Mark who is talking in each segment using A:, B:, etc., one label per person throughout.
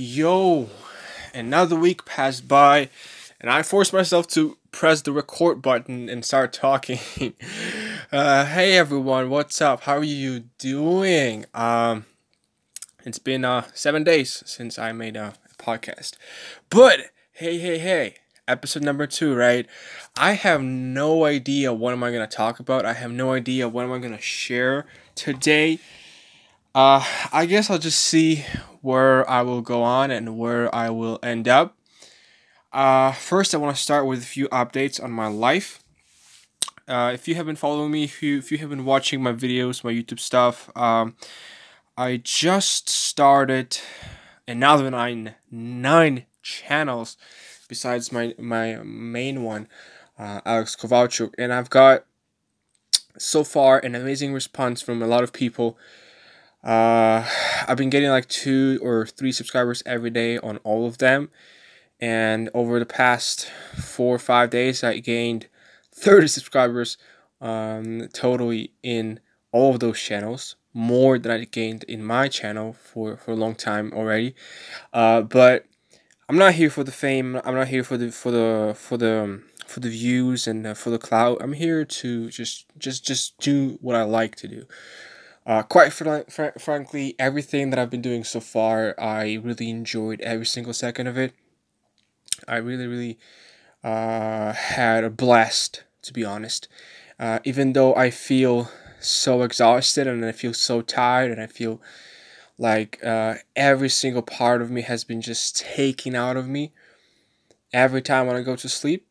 A: Yo, another week passed by, and I forced myself to press the record button and start talking. uh, hey everyone, what's up? How are you doing? Um, it's been uh seven days since I made a podcast, but hey, hey, hey, episode number two, right? I have no idea what am I gonna talk about. I have no idea what am I gonna share today. Uh, I guess I'll just see where I will go on and where I will end up. Uh, first, I want to start with a few updates on my life. Uh, if you have been following me, if you, if you have been watching my videos, my YouTube stuff, um, I just started another nine nine channels besides my my main one, uh, Alex Kovalchuk, and I've got so far an amazing response from a lot of people uh, I've been getting like two or three subscribers every day on all of them. And over the past four or five days, I gained 30 subscribers um, totally in all of those channels. More than I gained in my channel for, for a long time already. Uh, but I'm not here for the fame. I'm not here for the for the for the for the views and uh, for the clout. I'm here to just just just do what I like to do. Uh, quite fr- fr- frankly, everything that I've been doing so far, I really enjoyed every single second of it. I really, really uh, had a blast, to be honest. Uh, even though I feel so exhausted and I feel so tired and I feel like uh, every single part of me has been just taken out of me every time when I go to sleep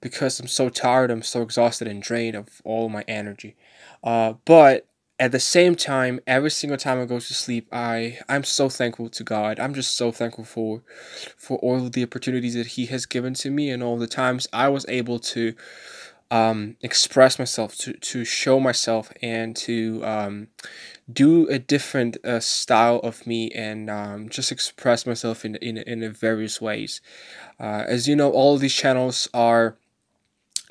A: because I'm so tired, I'm so exhausted and drained of all my energy. Uh, but at the same time, every single time I go to sleep, I I'm so thankful to God. I'm just so thankful for for all of the opportunities that He has given to me and all the times I was able to um, express myself, to to show myself, and to um, do a different uh, style of me and um, just express myself in in in various ways. Uh, as you know, all these channels are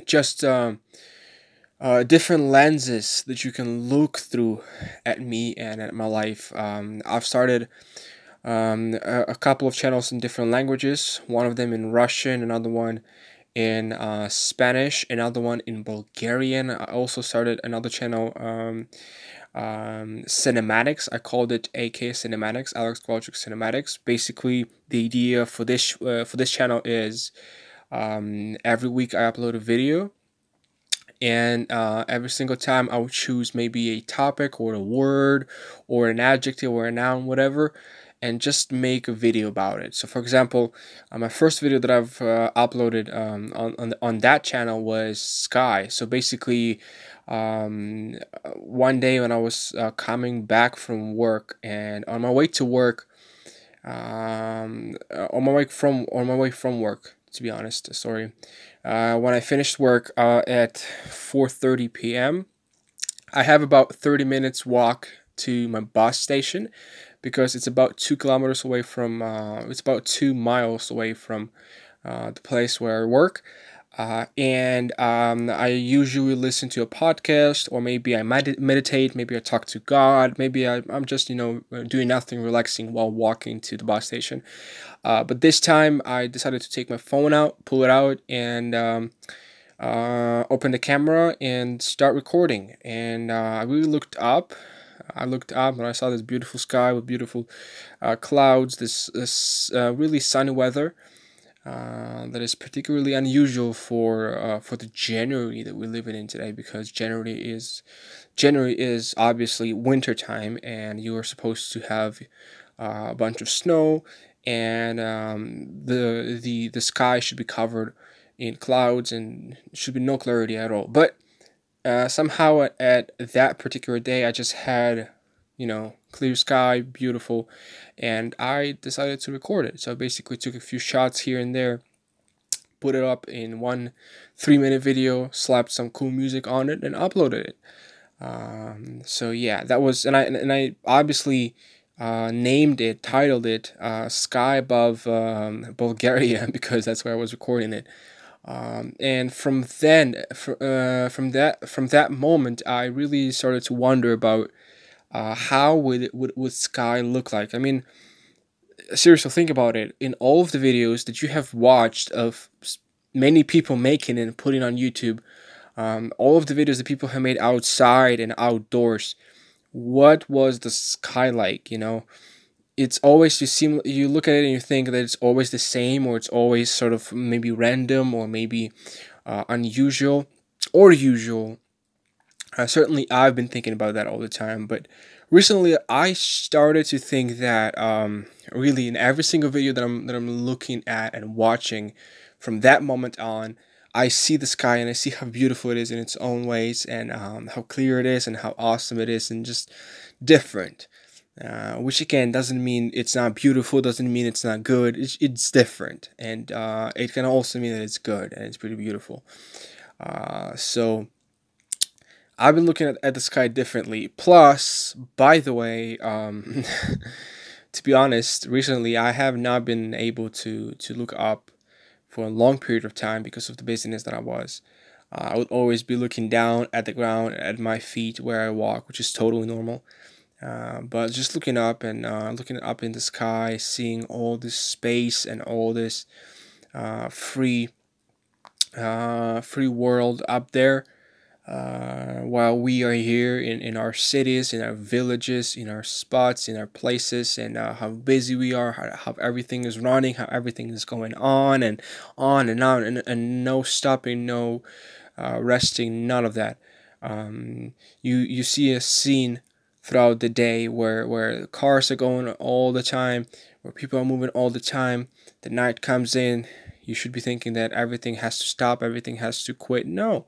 A: just. Um, uh, different lenses that you can look through at me and at my life. Um, I've started um, a, a, couple of channels in different languages, one of them in Russian, another one in uh, Spanish, another one in Bulgarian. I also started another channel, um, um, Cinematics. I called it AK Cinematics, Alex Kovalchuk Cinematics. Basically, the idea for this uh, for this channel is um, every week I upload a video and uh, every single time I would choose maybe a topic or a word or an adjective or a noun, whatever, and just make a video about it. So, for example, uh, my first video that I've uh, uploaded um, on, on, on that channel was sky. So, basically, um, one day when I was uh, coming back from work and on my way to work, um, uh, on my way from on my way from work, to be honest, sorry. Uh, when I finished work uh, at 4:30 p.m., I have about 30 minutes walk to my bus station because it's about two kilometers away from. Uh, it's about two miles away from uh, the place where I work. Uh, and um, I usually listen to a podcast, or maybe I med- meditate, maybe I talk to God, maybe I, I'm just, you know, doing nothing, relaxing while walking to the bus station. Uh, but this time I decided to take my phone out, pull it out, and um, uh, open the camera and start recording. And uh, I really looked up. I looked up and I saw this beautiful sky with beautiful uh, clouds, this, this uh, really sunny weather. Uh, that is particularly unusual for for the January that we live in today because January is January is obviously winter time and you are supposed to have a bunch of snow and um, the the the sky should be covered in clouds and should be no clarity at all. But uh, somehow at, at that particular day, I just had you know clear sky, beautiful, and I decided to record it. So I basically took a few shots here and there, put it up in one three minute video, slapped some cool music on it, and uploaded it. Um, so yeah, that was and I and I obviously uh, named it, titled it uh, "Sky Above um, Bulgaria" because that's where I was recording it. Um, and from then, uh, from that from that moment, I really started to wonder about uh, how would, would would sky look like. I mean, seriously, think about it. In all of the videos that you have watched of many people making and putting on YouTube, um, all of the videos that people have made outside and outdoors, what was the sky like? You know, it's always you seem you look at it and you think that it's always the same or it's always sort of maybe random or maybe uh, unusual or usual. Uh, certainly, I've been thinking about that all the time, but recently I started to think that um, really in every single video that I'm that I'm looking at and watching, from that moment on, I see the sky and I see how beautiful it is in its own ways and um, how clear it is and how awesome it is and just different. Uh, which again doesn't mean it's not beautiful, doesn't mean it's not good. It's, it's different, and uh, it can also mean that it's good and it's pretty beautiful. Uh, so I've been looking at, at the sky differently. Plus, by the way, um, to be honest, recently I have not been able to to look up for a long period of time because of the busyness that I was. Uh, I would always be looking down at the ground at my feet where I walk, which is totally normal. Uh, but just looking up and uh, looking up in the sky, seeing all this space and all this uh, free, uh, free world up there, uh, while we are here in, in our cities, in our villages, in our spots, in our places, and uh, how busy we are, how, how everything is running, how everything is going on and on and on, and, and no stopping, no uh, resting, none of that. Um, you you see a scene throughout the day where where cars are going all the time, where people are moving all the time. The night comes in, you should be thinking that everything has to stop, everything has to quit. No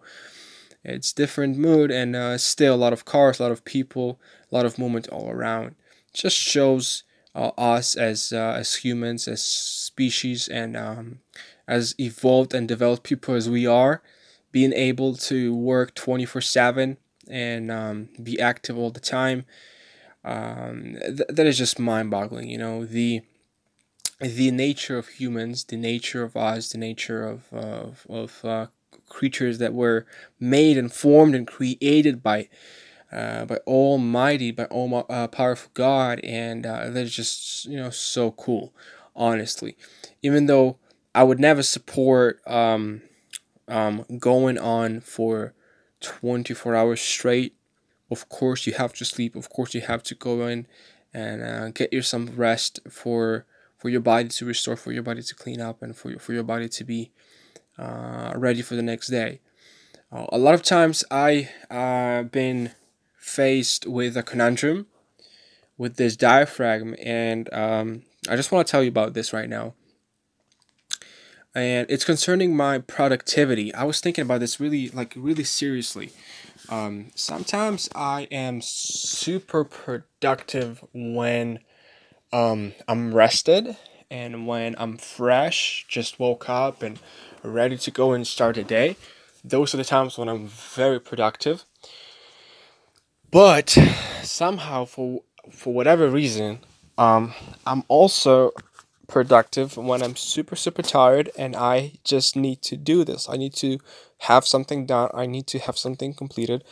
A: it's different mood and uh, still a lot of cars, a lot of people, a lot of movement all around. just shows uh, us as uh, as humans, as species, and um, as evolved and developed people as we are, being able to work twenty four seven and um, be active all the time. Um, th- that is just mind boggling. You know the the nature of humans, the nature of us, the nature of of, of uh, creatures that were made and formed and created by uh, by Almighty, by all uh, powerful God, and uh, that's just you know so cool, honestly. Even though I would never support um, um, going on for twenty four hours straight. Of course, you have to sleep. Of course, you have to go in and uh, get you some rest for for your body to restore, for your body to clean up, and for your, for your body to be uh, ready for the next day. Uh, a lot of times I uh, been faced with a conundrum with this diaphragm, and um, I just want to tell you about this right now. And it's concerning my productivity. I was thinking about this really, like, really seriously. Um, sometimes I am super productive when um, I'm rested and when I'm fresh, just woke up and ready to go and start a day. Those are the times when I'm very productive. But somehow, for for whatever reason, um, I'm also productive when I'm super super tired and I just need to do this. I need to have something done. I need to have something completed,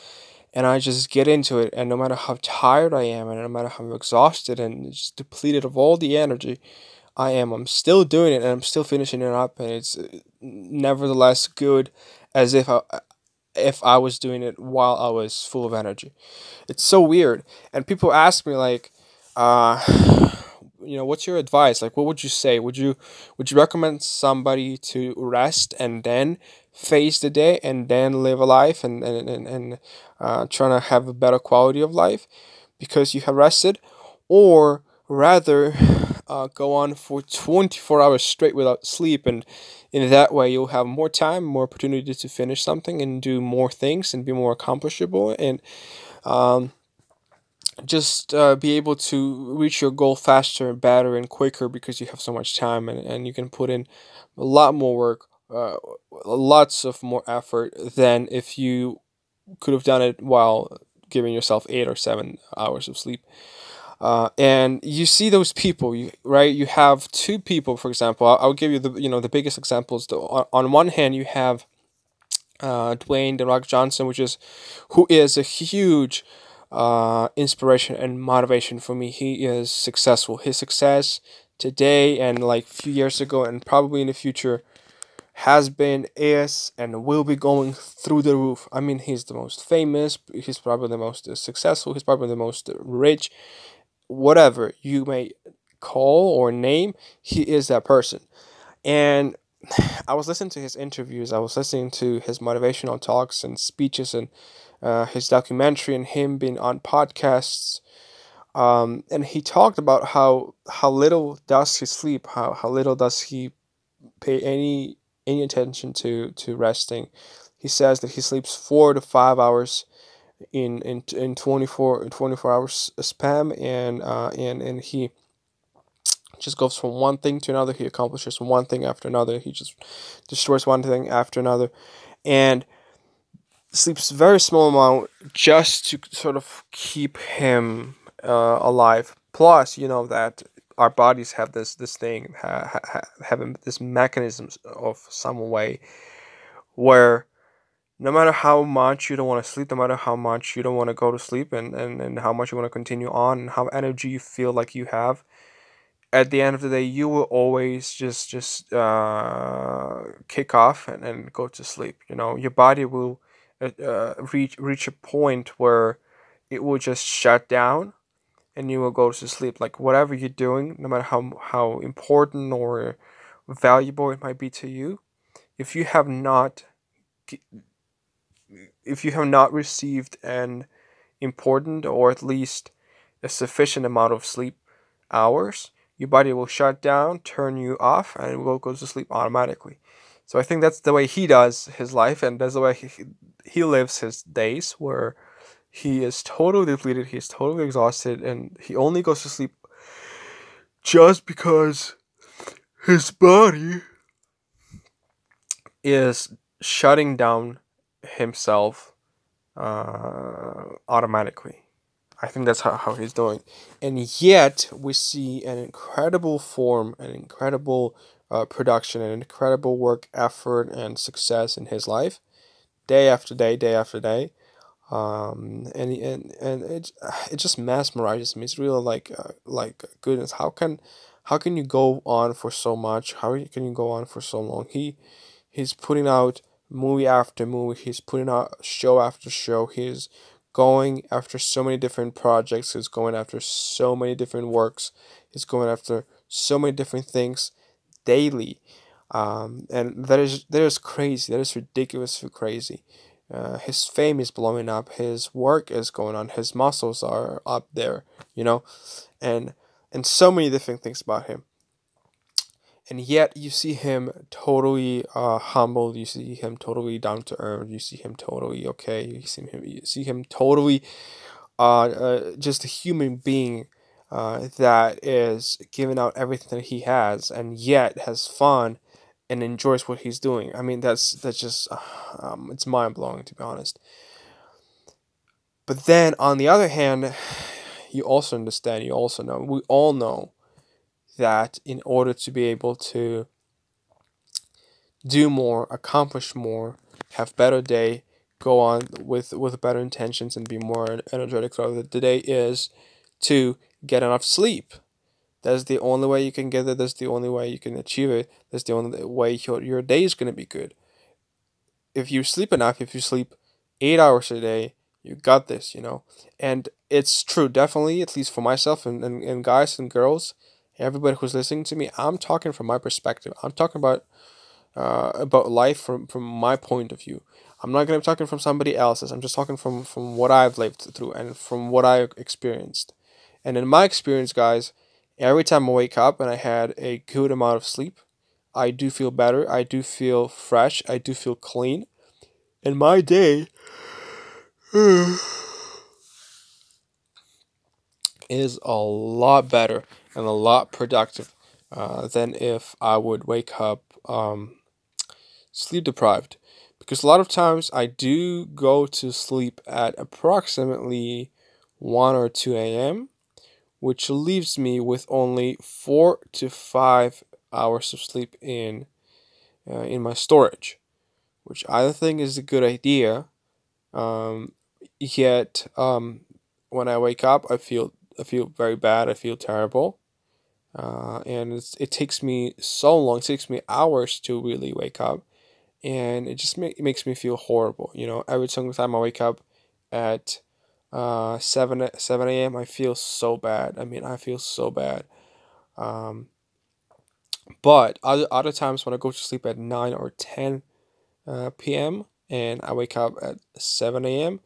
A: and I just get into it. And no matter how tired I am, and no matter how exhausted and just depleted of all the energy, I am. I'm still doing it and I'm still finishing it up, and it's nevertheless good as if I if I was doing it while I was full of energy. It's so weird. And people ask me like, uh, you know, what's your advice? Like, what would you say? Would you would you recommend somebody to rest and then face the day and then live a life and and and, and uh, trying to have a better quality of life because you have rested, or rather uh, go on for 24 hours straight without sleep and in that way you'll have more time more opportunity to finish something and do more things and be more accomplishable and um, just uh, be able to reach your goal faster and better and quicker because you have so much time and, and you can put in a lot more work uh, lots of more effort than if you could have done it while giving yourself eight or seven hours of sleep uh, and you see those people, you, right? You have two people, for example. I'll, I'll give you the you know the biggest examples. Though. On, on one hand, you have uh, Dwayne the Rock Johnson, which is who is a huge uh, inspiration and motivation for me. He is successful. His success today and like a few years ago and probably in the future has been, is, and will be going through the roof. I mean, he's the most famous, he's probably the most successful, he's probably the most rich, whatever you may call or name, he is that person. And I was listening to his interviews, I was listening to his motivational talks and speeches and uh, his documentary and him being on podcasts. Um, and he talked about how how little does he sleep, how, how little does he pay any any attention to to resting. He says that he sleeps four to five hours in in in 24 in 24 hours spam and uh and and he just goes from one thing to another. He accomplishes one thing after another. He just destroys one thing after another and sleeps very small amount just to sort of keep him uh, alive. Plus you know that our bodies have this this thing ha, ha, having this mechanisms of some way where no matter how much you don't want to sleep no matter how much you don't want to go to sleep and, and, and how much you want to continue on and how energy you feel like you have at the end of the day you will always just just uh, kick off and, and go to sleep you know your body will uh, uh reach reach a point where it will just shut down and you will go to sleep. Like whatever you're doing, no matter how how important or valuable it might be to you, if you have not if you have not received an important or at least a sufficient amount of sleep hours, your body will shut down, turn you off, and it will go to sleep automatically. So I think that's the way he does his life, and that's the way he, he lives his days, where he is totally depleted, he's totally exhausted, and he only goes to sleep just because his body is shutting down himself uh, automatically. I think that's how, how he's doing. And yet, we see an incredible form, an incredible uh, production, an incredible work effort and success in his life, day after day, day after day um, and and and it it just mesmerizes me. It's really like uh, like goodness. How can how can you go on for so much? How can you go on for so long? He he's putting out movie after movie. He's putting out show after show. He's going after so many different projects. He's going after so many different works. He's going after so many different things daily. Um, and that is that is crazy. That is ridiculously crazy. Uh, his fame is blowing up. His work is going on. His muscles are up there, you know, and and so many different things about him. And yet you see him totally uh, humble. You see him totally down to earth. You see him totally okay. You see him. You see him totally, uh, uh just a human being. Uh, that is giving out everything that he has and yet has fun and enjoys what he's doing. I mean, that's that's just um, it's mind blowing to be honest. But then on the other hand, you also understand, you also know, we all know that in order to be able to do more, accomplish more, have better day, go on with with better intentions and be more energetic throughout the day is to get enough sleep. That's the only way you can get it. That's the only way you can achieve it. That's the only way your, your day is going to be good. If you sleep enough, if you sleep eight hours a day, you got this, you know. And it's true, definitely, at least for myself and, and, and guys and girls, everybody who's listening to me, I'm talking from my perspective. I'm talking about uh, about life from, from my point of view. I'm not to be talking from somebody else's. I'm just talking from, from what I've lived through and from what I experienced. And in my experience, guys, every time I wake up and I had a good amount of sleep, I do feel better. I do feel fresh. I do feel clean. And my day is a lot better and a lot productive uh, than if I would wake up um, sleep deprived. Because a lot of times I do go to sleep at approximately 1 or 2 a.m which leaves me with only four to five hours of sleep in uh, in my storage, which I think is a good idea. Um, yet um, when I wake up, I feel I feel very bad. I feel terrible. Uh, and it takes me so long. It takes me hours to really wake up, and it just make, makes me feel horrible. You know, every single time I wake up at uh, 7 7 a.m. I feel so bad. I mean, I feel so bad. Um, but other other times when I go to sleep at 9 or 10 uh, p.m. and I wake up at 7 a.m.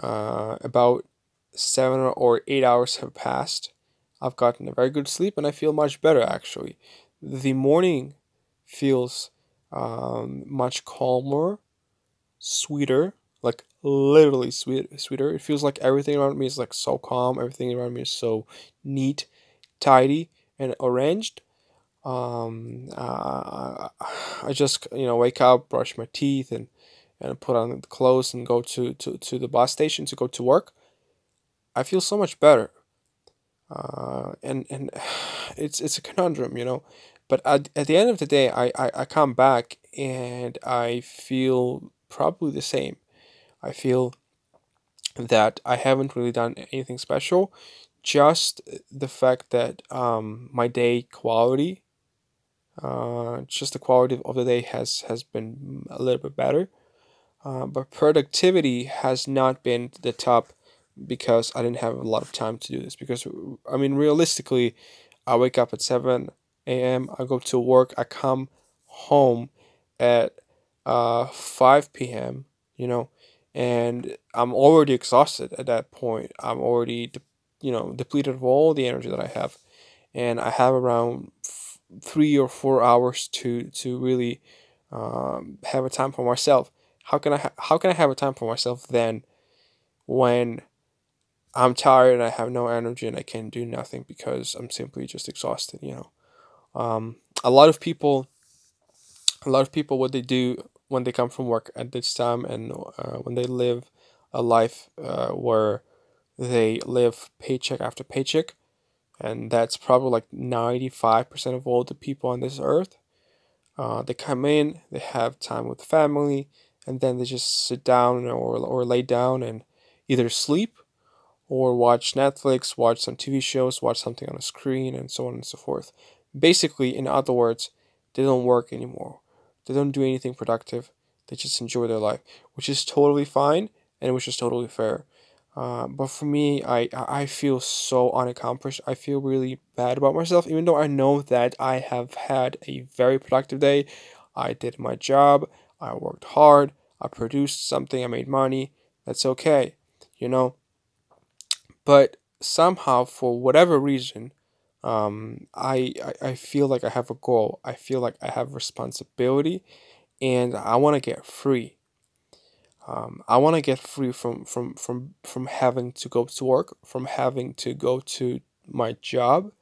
A: Uh, about seven or eight hours have passed. I've gotten a very good sleep and I feel much better actually. The morning feels um, much calmer, sweeter, like literally sweet, sweeter. It feels like everything around me is like so calm. Everything around me is so neat, tidy, and arranged. Um, uh, I just you know wake up, brush my teeth, and and put on the clothes and go to, to, to the bus station to go to work. I feel so much better. Uh, and and it's it's a conundrum, you know. But at, at the end of the day, I, I, I come back and I feel probably the same. I feel that I haven't really done anything special. Just the fact that um, my day quality, uh, just the quality of the day has has been a little bit better. Uh, but productivity has not been the top because I didn't have a lot of time to do this. Because I mean, realistically, I wake up at seven a.m. I go to work. I come home at uh, five p.m. You know, and I'm already exhausted at that point. I'm already, de- you know, depleted of all the energy that I have, and I have around f- three or four hours to to really um, have a time for myself. How can I ha- how can I have a time for myself then, when I'm tired and I have no energy and I can do nothing because I'm simply just exhausted, you know. Um, a lot of people, a lot of people, what they do when they come from work at this time and uh, when they live a life uh, where they live paycheck after paycheck, and that's probably like 95% of all the people on this earth. Uh, they come in, they have time with family, and then they just sit down or, or lay down and either sleep or watch Netflix, watch some TV shows, watch something on a screen, and so on and so forth. Basically, in other words, they don't work anymore. They don't do anything productive. They just enjoy their life, which is totally fine and which is totally fair. Uh, but for me, I I feel so unaccomplished. I feel really bad about myself, even though I know that I have had a very productive day. I did my job. I worked hard. I produced something. I made money. That's okay, you know. But somehow, for whatever reason, um, I, I I feel like I have a goal. I feel like I have responsibility, and I want to get free. Um, I want to get free from from from from having to go to work, from having to go to my job.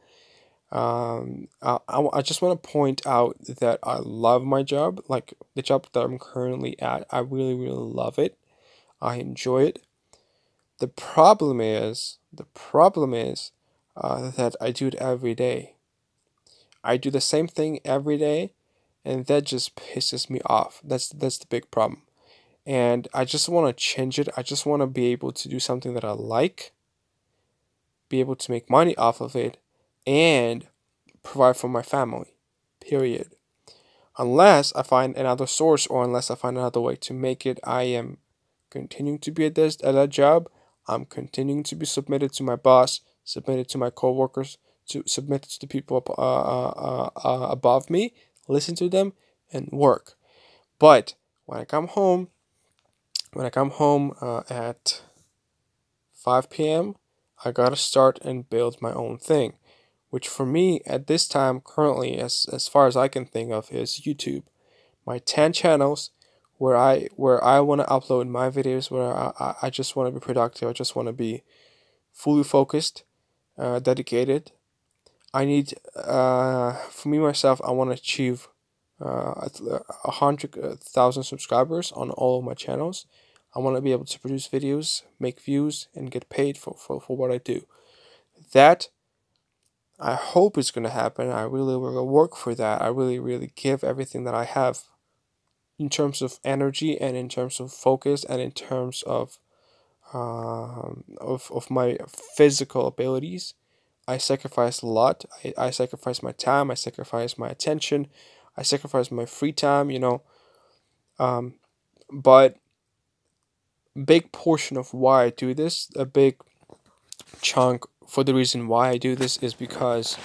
A: Um, I, I, I just want to point out that I love my job, like the job that I'm currently at. I really really love it. I enjoy it. The problem is, the problem is uh, that I do it every day. I do the same thing every day, and that just pisses me off. That's that's the big problem, and I just want to change it. I just want to be able to do something that I like, be able to make money off of it, and provide for my family. Period. Unless I find another source or unless I find another way to make it, I am continuing to be at this at that job I'm continuing to be submitted to my boss, submitted to my coworkers, to submitted to the people uh, uh, uh, uh, above me, listen to them, and work. But when I come home, when I come home uh, at 5 p.m., I gotta start and build my own thing, which for me at this time currently, as as far as I can think of, is YouTube. My 10 channels where I where I want to upload my videos where I, I just want to be productive I just want to be fully focused uh, dedicated. I need uh, for me myself I want to achieve uh, a hundred uh, thousand subscribers on all of my channels. I want to be able to produce videos make views and get paid for, for, for what I do. That I hope is going to happen. I really will work for that. I really really give everything that I have in terms of energy and in terms of focus and in terms of um, of, of my physical abilities I sacrifice a lot. I, I sacrifice my time. I sacrifice my attention. I sacrifice my free time. You know, um, but big portion of why I do this, a big chunk for the reason why I do this is because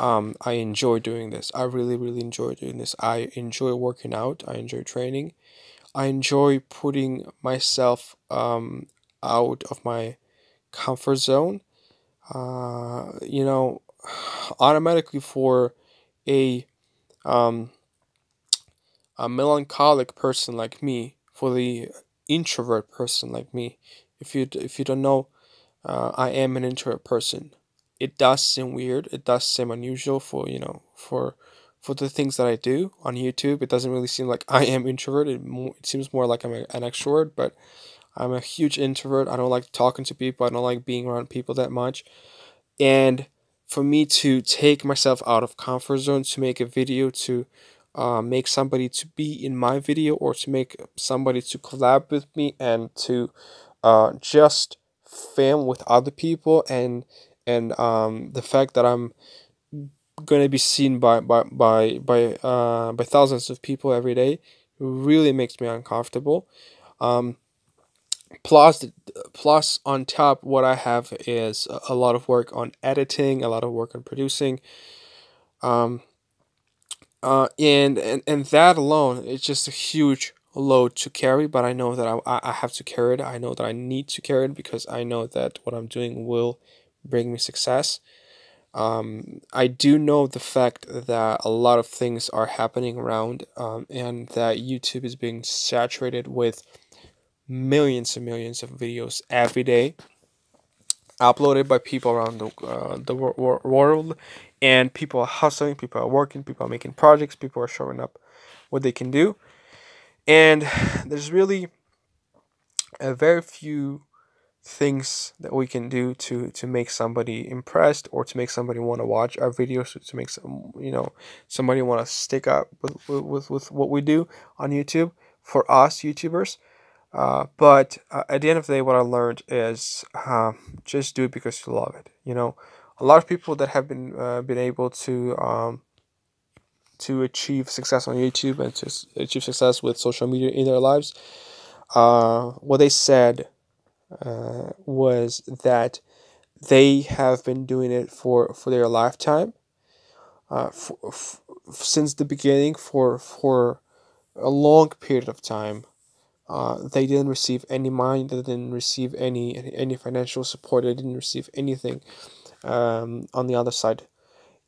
A: um, I enjoy doing this. I really, really enjoy doing this. I enjoy working out. I enjoy training. I enjoy putting myself um, out of my comfort zone. Uh, you know, automatically for a um, a melancholic person like me, for the introvert person like me, if you if you don't know, uh, I am an introvert person. It does seem weird. It does seem unusual for you know for for the things that I do on YouTube. It doesn't really seem like I am introverted. It, seems more like I'm a, an extrovert, but I'm a huge introvert. I don't like talking to people. I don't like being around people that much. And for me to take myself out of comfort zone to make a video to uh, make somebody to be in my video or to make somebody to collab with me and to uh, just film with other people and and um, the fact that I'm going to be seen by by by by uh, by thousands of people every day really makes me uncomfortable. Um, plus plus on top what i have is a lot of work on editing a lot of work on producing um uh and and, and that alone it's just a huge load to carry but i know that I, I have to carry it i know that i need to carry it because i know that what i'm doing will bring me success. Um, I do know the fact that a lot of things are happening around um, and that YouTube is being saturated with millions and millions of videos every day uploaded by people around the, uh, the wor- world and people are hustling people are working people are making projects people are showing up what they can do. And there's really a very few things that we can do to to make somebody impressed or to make somebody want to watch our videos to make some you know somebody want to stick up with, with with what we do on youtube for us youtubers uh, but uh, at the end of the day, what I learned is uh, just do it because you love it. You know, a lot of people that have been uh, been able to um, to achieve success on YouTube and to achieve success with social media in their lives, uh, what they said uh, was that they have been doing it for for their lifetime, uh, f- since the beginning for for a long period of time uh, they didn't receive any money. They didn't receive any any financial support. They didn't receive anything um, on the other side,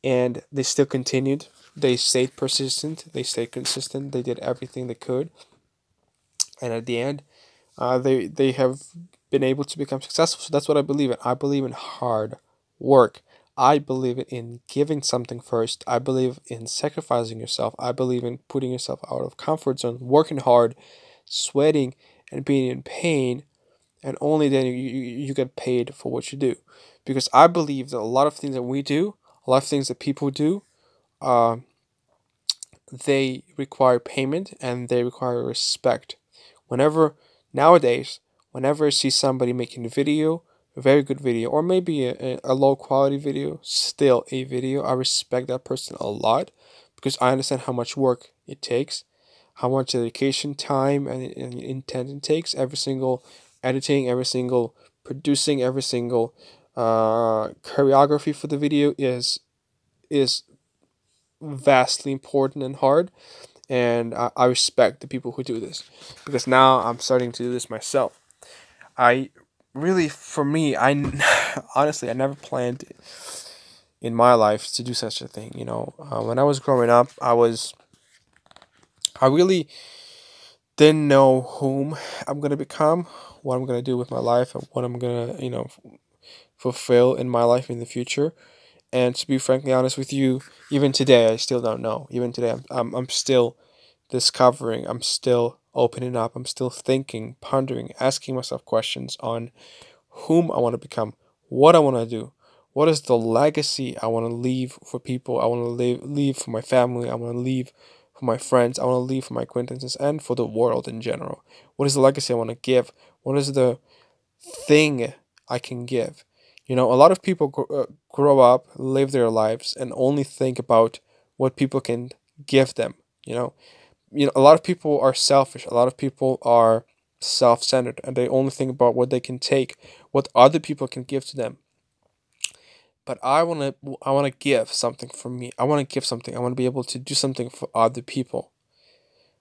A: and they still continued. They stayed persistent. They stayed consistent. They did everything they could, and at the end, uh, they they have been able to become successful. So that's what I believe in. I believe in hard work. I believe in giving something first. I believe in sacrificing yourself. I believe in putting yourself out of comfort zone, working hard, sweating and being in pain and only then you, you, get paid for what you do because i believe that a lot of things that we do a lot of things that people do uh, they require payment and they require respect whenever nowadays whenever i see somebody making a video a very good video or maybe a, a low quality video still a video i respect that person a lot because i understand how much work it takes how much dedication, time, and, and intent it takes. Every single editing, every single producing, every single uh, choreography for the video is is vastly important and hard. And I, I respect the people who do this because now I'm starting to do this myself. I really, for me, I honestly, I never planned in my life to do such a thing. You know, uh, when I was growing up, I was I really didn't know whom I'm gonna become, what I'm gonna do with my life, and what I'm gonna, you know, fulfill in my life in the future. And to be frankly honest with you, even today I still don't know. Even today I'm I'm, I'm still discovering. I'm still opening up. I'm still thinking, pondering, asking myself questions on whom I want to become, what I want to do, what is the legacy I want to leave for people. I want to leave leave for my family. I want to leave for my friends, I want to leave for my acquaintances, and for the world in general? What is the legacy I want to give? What is the thing I can give? You know, a lot of people gr- uh, grow up, live their lives, and only think about what people can give them. You know, you know, a lot of people are selfish. A lot of people are self-centered, and they only think about what they can take, what other people can give to them. But I want to, I want to give something from me. I want to give something. I want to be able to do something for other people.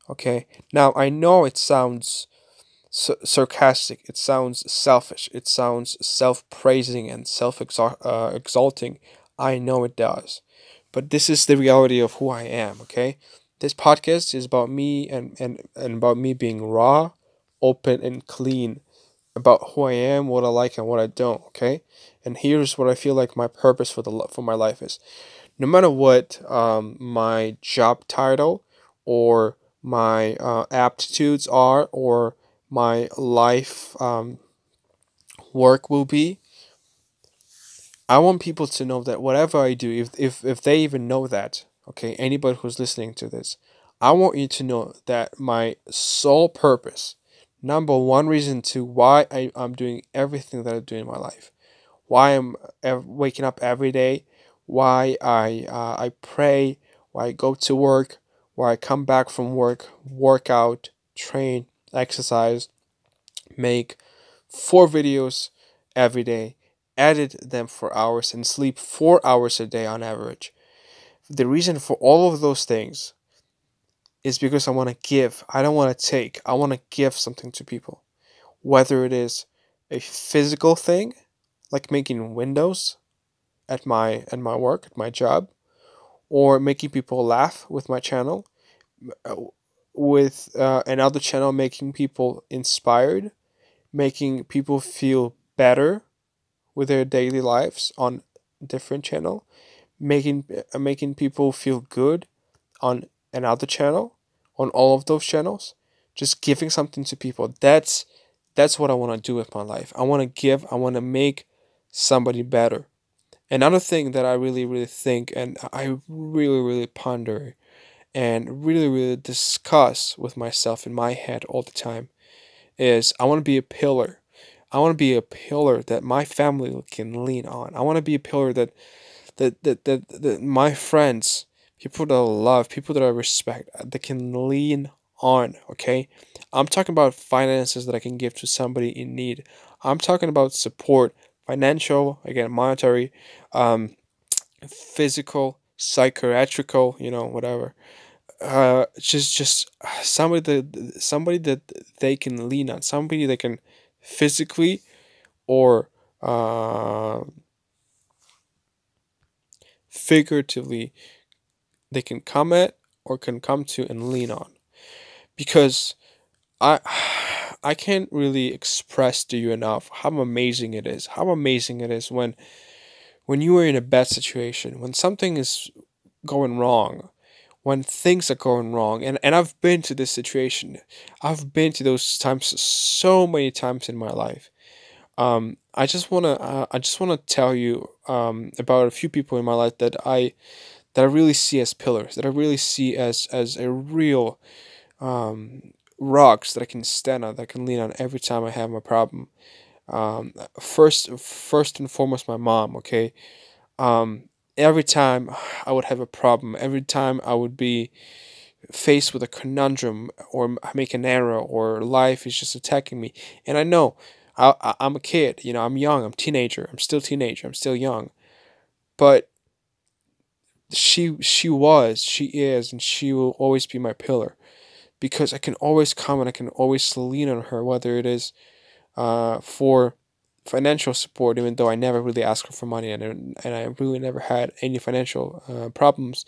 A: Okay. Now I know it sounds sarcastic. It sounds selfish. It sounds self-praising and self-exalting. Uh, I know it does. But this is the reality of who I am, okay? This podcast is about me and, and, and about me being raw, open, and clean about who I am, what I like, and what I don't, okay? And here's what I feel like my purpose for the for my life is. No matter what um, my job title or my uh, aptitudes are or my life um, work will be. I want people to know that whatever I do, if, if, if they even know that, okay, anybody who's listening to this, I want you to know that my sole purpose, number one reason to why I, I'm doing everything that I do in my life, why I'm waking up every day, why I, uh, I pray, why I go to work, why I come back from work, work out, train, exercise, make four videos every day, edit them for hours, and sleep four hours a day on average. The reason for all of those things is because I want to give. I don't want to take. I want to give something to people. Whether it is a physical thing, like making windows at my at my work, at my job, or making people laugh with my channel, with uh, another channel making people inspired, making people feel better with their daily lives on different channel, making uh, making people feel good on another channel, on all of those channels, just giving something to people. That's that's what I want to do with my life. I want to give. I want to make somebody better. Another thing that I really really think and I really really ponder and really, really discuss with myself in my head all the time is I want to be a pillar. I want to be a pillar that my family can lean on. I want to be a pillar that that, that, that, that my friends, people that I love, people that I respect, uh, that can lean on, okay? I'm talking about finances that I can give to somebody in need. I'm talking about support, financial, again, monetary, um, physical, psychiatrical, you know, whatever uh just just somebody that somebody that they can lean on somebody that can physically or uh figuratively they can come at or can come to and lean on. Because i i can't really express to you enough how amazing it is how amazing it is when when you are in a bad situation when something is going wrong when things are going wrong. And, and i've been to this situation. I've been to those times so many times in my life. Um, i just want to uh, i just want to tell you um, about a few people in my life that i that i really see as pillars that i really see as as a real um, rocks that i can stand on that i can lean on every time i have a problem um, first first and foremost my mom okay um, every time I would have a problem, every time I would be faced with a conundrum or make an error or life is just attacking me. And I know I, I, I'm a kid, you know, I'm young, I'm teenager, I'm still teenager, I'm still young. But she she was, she is, and she will always be my pillar. Because I can always come and I can always lean on her, whether it is uh, for financial support, even though I never really asked her for money and, and I really never had any financial uh, problems.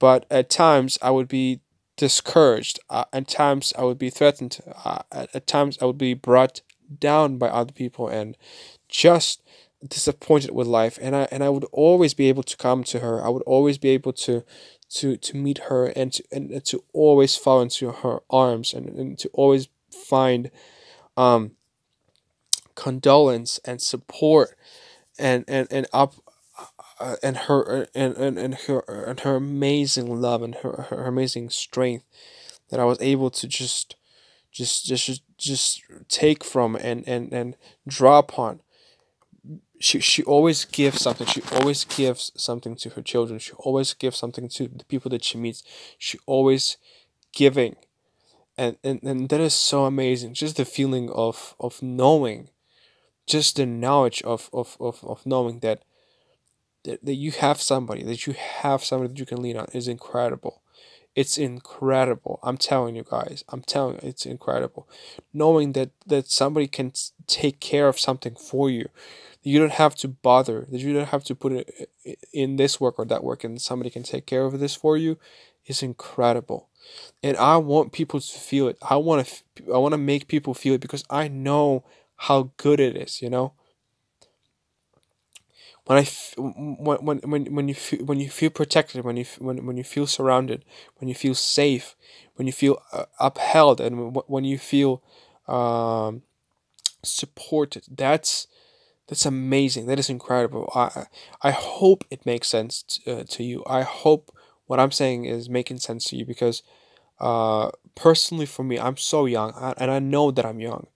A: But at times I would be discouraged. Uh, at times I would be threatened. Uh, at, at times I would be brought down by other people and just disappointed with life. And I and I would always be able to come to her. I would always be able to to to meet her and to and to always fall into her arms and, and to always find um condolence and support and and and up uh, and her and, and and her and her amazing love and her, her amazing strength that I was able to just just just just take from and and and draw upon she she always gives something. She always gives something to her children. She always gives something to the people that she meets. She always giving. And, and and that is so amazing. Just the feeling of of knowing, just the knowledge of of, of, of knowing that, that that you have somebody, that you have somebody that you can lean on is incredible. It's incredible. I'm telling you guys. I'm telling you, it's incredible. Knowing that that somebody can take care of something for you you don't have to bother that you don't have to put it in this work or that work and somebody can take care of this for you is incredible and i want people to feel it i want to i want to make people feel it because i know how good it is you know when I when when when when you feel when you feel protected when you when when you feel surrounded when you feel safe when you feel uh, upheld and when you feel um, supported that's that's amazing. That is incredible. I I hope it makes sense to, uh, to you. I hope what I'm saying is making sense to you because uh, personally for me, I'm so young and I know that I'm young,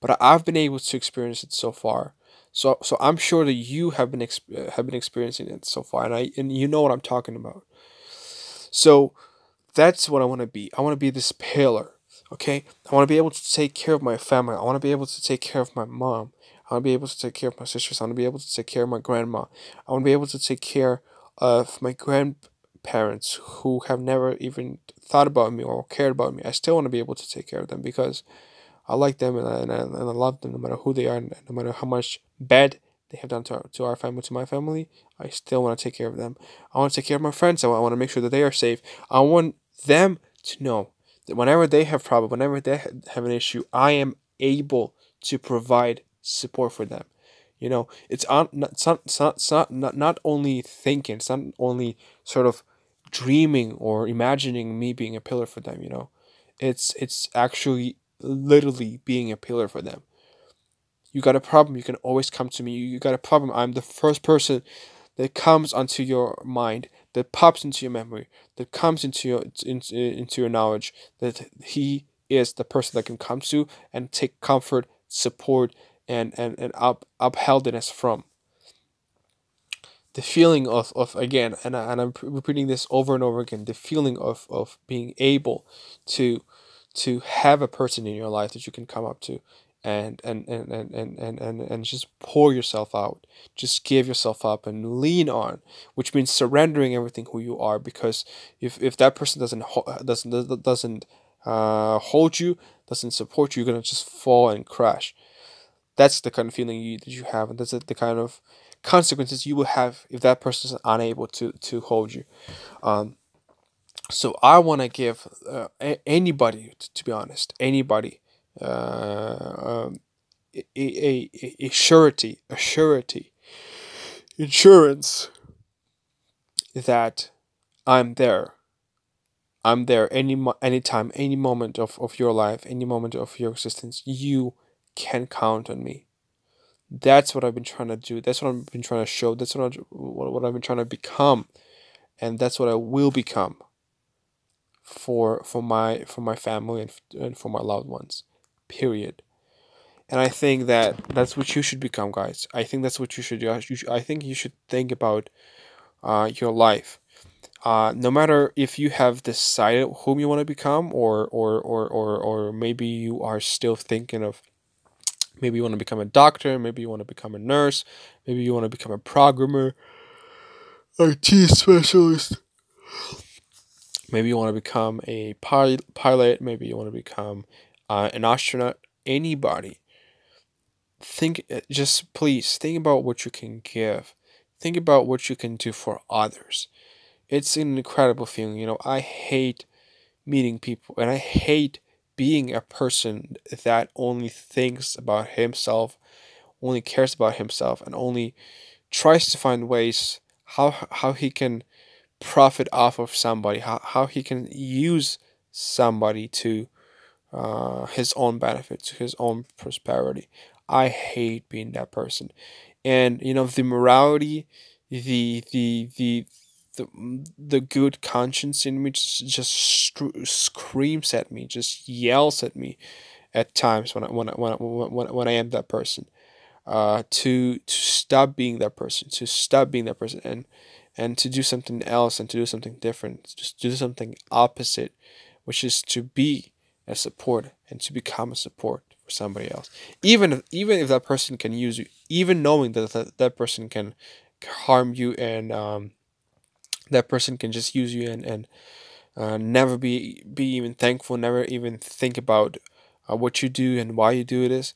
A: but I've been able to experience it so far. So so I'm sure that you have been exp- uh, have been experiencing it so far, and I and you know what I'm talking about. So that's what I want to be. I want to be this pillar. Okay, I want to be able to take care of my family. I want to be able to take care of my mom. I want to be able to take care of my sisters. I want to be able to take care of my grandma. I want to be able to take care of my grandparents who have never even thought about me or cared about me. I still want to be able to take care of them because I like them and I, and I, and I love them no matter who they are, no matter how much bad they have done to our, to our family, to my family. I still want to take care of them. I want to take care of my friends. I want to make sure that they are safe. I want them to know that whenever they have problem, whenever they have an issue, I am able to provide support for them. You know, it's on. It's not. It's not. It's not. Not, not only thinking. It's not only sort of dreaming or imagining me being a pillar for them. You know, it's it's actually literally being a pillar for them. You got a problem, you can always come to me. You got a problem, I'm the first person that comes onto your mind, that pops into your memory, that comes into your into, into your knowledge, that he is the person that can come to and take comfort, support, and and, and up upheldness from the feeling of, of again and, I, and i'm repeating this over and over again the feeling of, of being able to to have a person in your life that you can come up to and and and and and and, and, and just pour yourself out. Just give yourself up and lean on which means surrendering everything who you are because if, if that person doesn't doesn't doesn't uh, hold you doesn't support you you're gonna just fall and crash. That's the kind of feeling you, that you have and that's the kind of consequences you will have if that person is unable to to hold you. Um, so i want to give uh, anybody to be honest anybody uh, um, a, a, a, surety a surety insurance that i'm there i'm there any any time, any moment of, of your life any moment of your existence you can count on me. That's what I've been trying to do. That's what I've been trying to show. That's what, I, what I've been trying to become, and that's what I will become. For for my for my family and, and for my loved ones, period. And I think that that's what you should become, guys. I think that's what you should do. You I think you should think about uh, your life. Uh, no matter if you have decided whom you want to become, or or, or, or or maybe you are still thinking of Maybe you want to become a doctor, maybe you want to become a nurse, maybe you want to become a programmer, IT specialist. Maybe you want to become a pilot, maybe you want to become uh, an astronaut, anybody. Think, uh, just please think about what you can give. Think about what you can do for others. It's an incredible feeling. You know, I hate meeting people and I hate being a person that only thinks about himself, only cares about himself, and only tries to find ways how how he can profit off of somebody, how, how he can use somebody to uh, his own benefit, to his own prosperity. I hate being that person. And you know, the morality, the the the the the good conscience in me just, just screams at me, just yells at me at times when I when I, when I, when, I, when I am that person. uh, to to stop being that person, to stop being that person, and and to do something else and to do something different, just do something opposite, which is to be a support and to become a support for somebody else. Even if even if that person can use you, even knowing that that, that person can harm you and um, that person can just use you and and uh, never be be even thankful, never even think about uh, what you do and why you do this.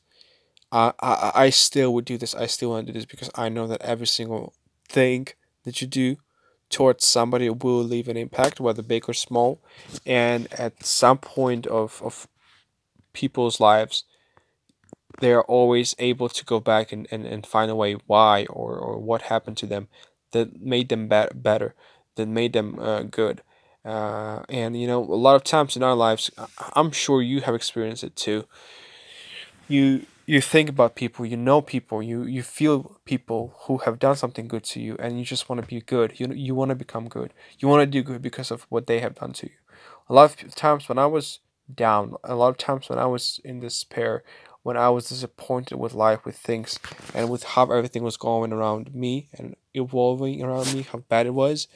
A: I, I I still would do this. I still want to do this because I know that every single thing that you do towards somebody will leave an impact, whether big or small. And at some point of, of people's lives, they are always able to go back and, and, and find a way why or, or what happened to them that made them be- better, that made them uh, good. Uh, and you know, a lot of times in our lives, I'm sure you have experienced it too. You you think about people, you know people, you you feel people who have done something good to you, and you just want to be good. You you want to become good. You want to do good because of what they have done to you. A lot of times when I was down, a lot of times when I was in despair, when I was disappointed with life, with things, and with how everything was going around me and evolving around me, how bad it was,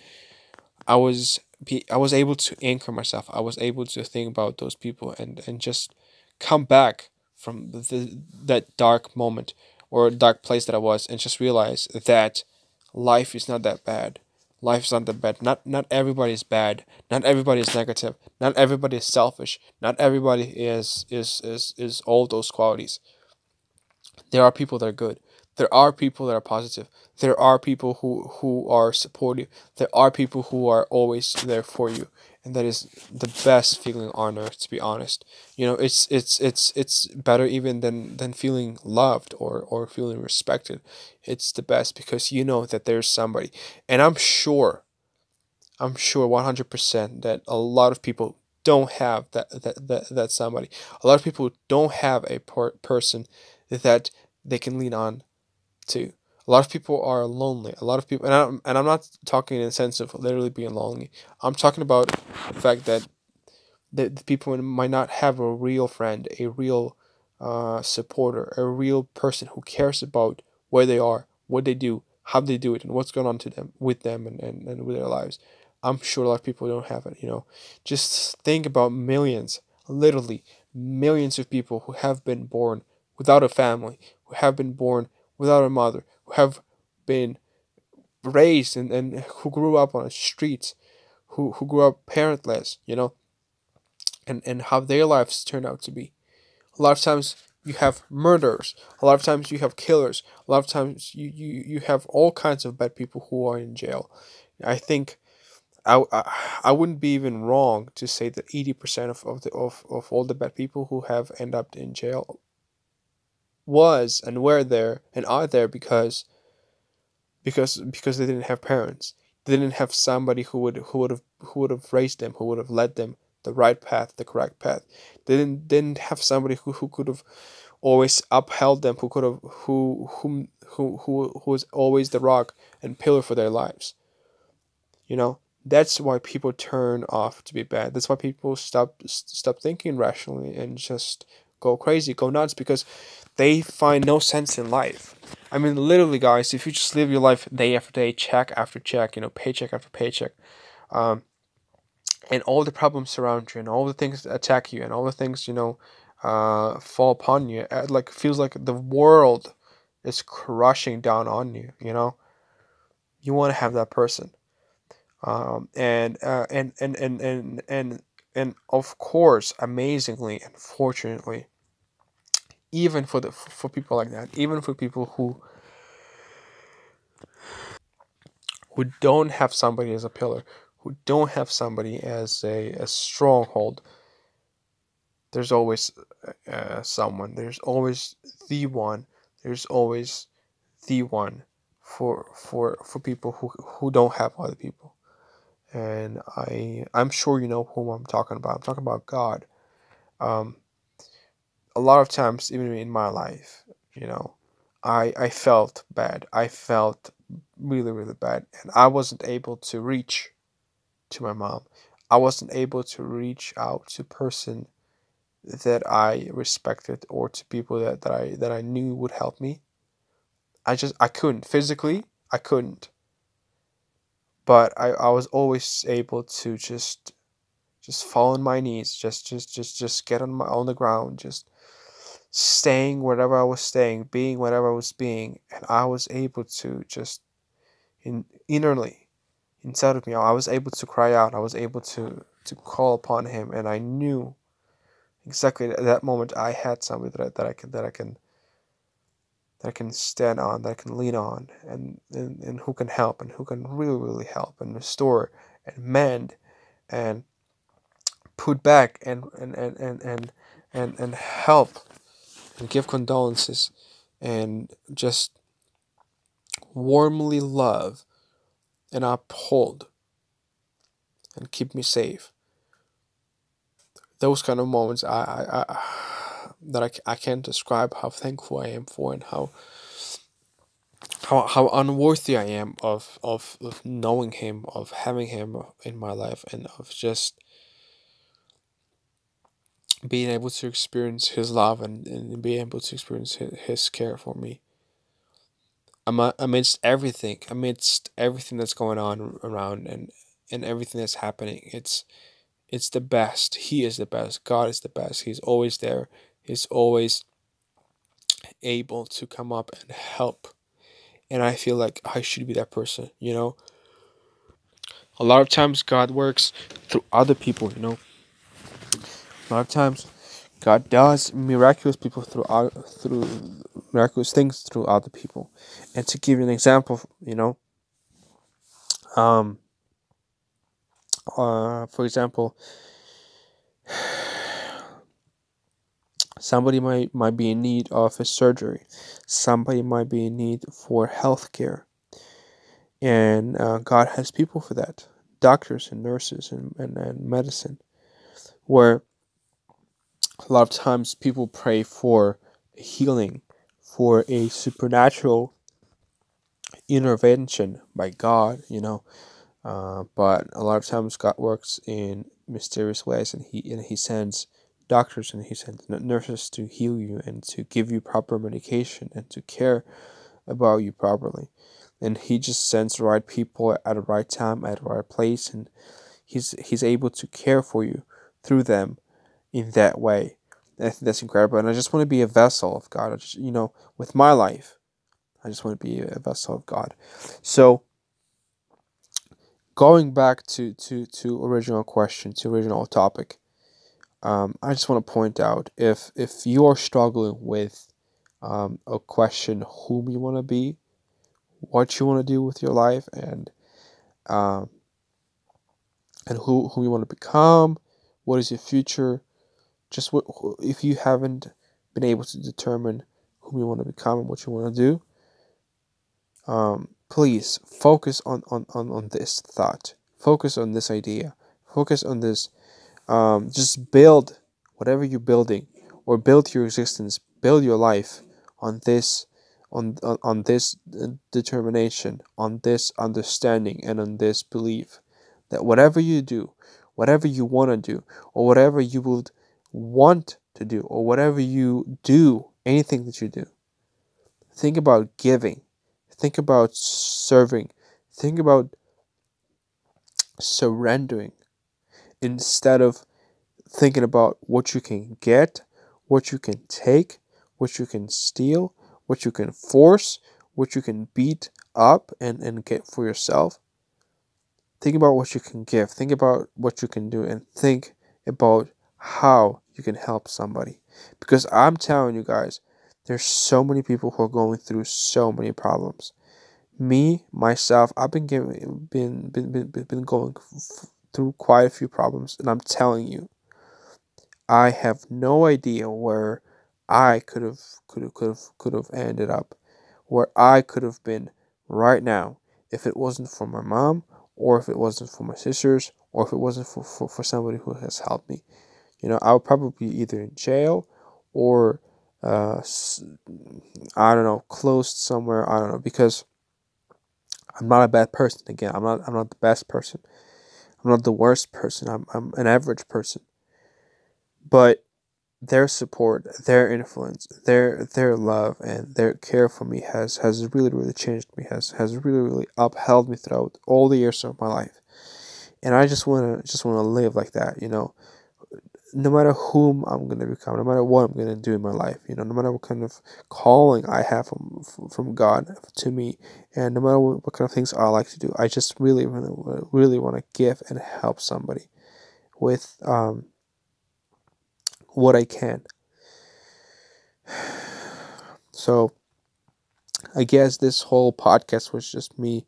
A: I was be I was able to anchor myself. I was able to think about those people and and just come back from the, that dark moment or dark place that I was and just realize that life is not that bad. Life is not that bad. Not not everybody is bad. Not everybody is negative. Not everybody is selfish. Not everybody is is is is all those qualities. There are people that are good. There are people that are positive. There are people who who are supportive. There are people who are always there for you and that is the best feeling on earth to be honest. You know it's it's it's it's better even than than feeling loved or or feeling respected. It's the best because you know that there's somebody. And i'm sure i'm sure 100% that a lot of people don't have that that that, that somebody. A lot of people don't have a per- person that they can lean on to a lot of people are lonely. A lot of people, and I'm, and I'm not talking in the sense of literally being lonely. I'm talking about the fact that the, the people might not have a real friend, a real uh, supporter, a real person who cares about where they are, what they do, how they do it, and what's going on to them with them and, and, and with their lives. I'm sure a lot of people don't have it, you know. Just think about millions, literally millions of people who have been born without a family, who have been born without a mother, have been raised and, and who grew up on the streets, who, who grew up parentless, you know, and, and how their lives turned out to be. A lot of times you have murderers, a lot of times you have killers, a lot of times you, you, you have all kinds of bad people who are in jail. I think I, I, I wouldn't be even wrong to say that 80% of, of, the, of, of all the bad people who have end up in jail was and were there and are there because because because they didn't have parents. They didn't have somebody who would who would have who would have raised them, who would have led them the right path, the correct path. They didn't didn't have somebody who, who could have always upheld them, who could have who who who who who was always the rock and pillar for their lives. You know, that's why people turn off to be bad. That's why people stop stop thinking rationally and just go crazy, go nuts because they find no sense in life. I mean, literally, guys, if you just live your life day after day, check after check, you know, paycheck after paycheck, um, and all the problems surround you, and all the things attack you, and all the things you know uh, fall upon you, it, like feels like the world is crushing down on you. You know, you want to have that person, um, and, uh, and and and and and and of course, amazingly and fortunately, even for the for people like that even for people who who don't have somebody as a pillar who don't have somebody as a, a stronghold there's always uh, someone. There's always the one. There's always the one for for for people who who don't have other people. And i i'm sure you know whom i'm talking about. I'm talking about god. Um a lot of times even in my life you know i i felt bad. I felt really really bad and i wasn't able to reach to my mom. I wasn't able to reach out to person that i respected or to people that, that i that i knew would help me. I just I couldn't. Physically I couldn't. But I, I was always able to just just fall on my knees, just just just just get on my on the ground, just staying wherever I was staying, being whatever I was being, and I was able to just in innerly inside of me, I was able to cry out. I was able to to call upon Him, and I knew exactly at that moment I had somebody that I, that I can that I can that I can stand on, that I can lean on, and, and and who can help and who can really really help and restore and mend and put back and and and and and and, and help and give condolences and just warmly love and uphold and keep me safe. Those kind of moments, I, I, I that I, I can't describe how thankful I am for and how how how unworthy I am of, of of knowing him, of having him in my life, and of just being able to experience his love and, and being able to experience his, his care for me. Amidst everything amidst everything that's going on around and and everything that's happening it's it's the best. He is the best. God is the best. He's always there. He's always able to come up and help. And i feel like i should be that person you know? A lot of times god works through other people you know a lot of times, God does miraculous people through through miraculous things through other people. And to give you an example, you know, um, uh, for example, somebody might might be in need of a surgery, somebody might be in need for health care, and uh, God has people for that, doctors and nurses and, and, and medicine, where a lot of times people pray for healing, for a supernatural intervention by God, you know. Uh, but a lot of times God works in mysterious ways, and he and he sends doctors and he sends nurses to heal you and to give you proper medication and to care about you properly. And he just sends the right people at the right time at the right place, and he's he's able to care for you through them in that way. And I think that's incredible. And I just want to be a vessel of God. Just, you know, with my life, I just want to be a vessel of God. So, going back to to to original question, to original topic, um, I just want to point out if if you are struggling with um, a question, whom you want to be, what you want to do with your life, and um, and who who you want to become, what is your future just what if you haven't been able to determine who you want to become and what you want to do um, please focus on, on, on, on this thought. Focus on this idea. Focus on this um, just build whatever you're building or build your existence. Build your life on this on, on, on this determination on this understanding and on this belief that whatever you do whatever you want to do or whatever you would want to do or whatever you do, anything that you do. Think about giving. Think about serving. Think about surrendering instead of thinking about what you can get, what you can take, what you can steal, what you can force, what you can beat up and, and get for yourself. Think about what you can give. Think about what you can do and think about how you can help somebody. Because I'm telling you guys, there's so many people who are going through so many problems. Me, myself, I've been giving, been, been, been, been going through quite a few problems, and I'm telling you, I have no idea where I could have, could have, could have, could have ended up, where I could have been right now if it wasn't for my mom, or if it wasn't for my sisters, or if it wasn't for, for, for somebody who has helped me. You know, I would probably be either in jail or uh, I don't know, closed somewhere. I don't know because I'm not a bad person. Again, I'm not. I'm not the best person. I'm not the worst person. I'm. I'm an average person. But their support, their influence, their their love and their care for me has has really really changed me has has really really upheld me throughout all the years of my life, and I just wanna just wanna live like that, you know. No matter whom I'm gonna become, no matter what I'm gonna do in my life, you know, no matter what kind of calling I have from from God to me, and no matter what, what kind of things I like to do, I just really really really want to give and help somebody with um what I can. So, I guess this whole podcast was just me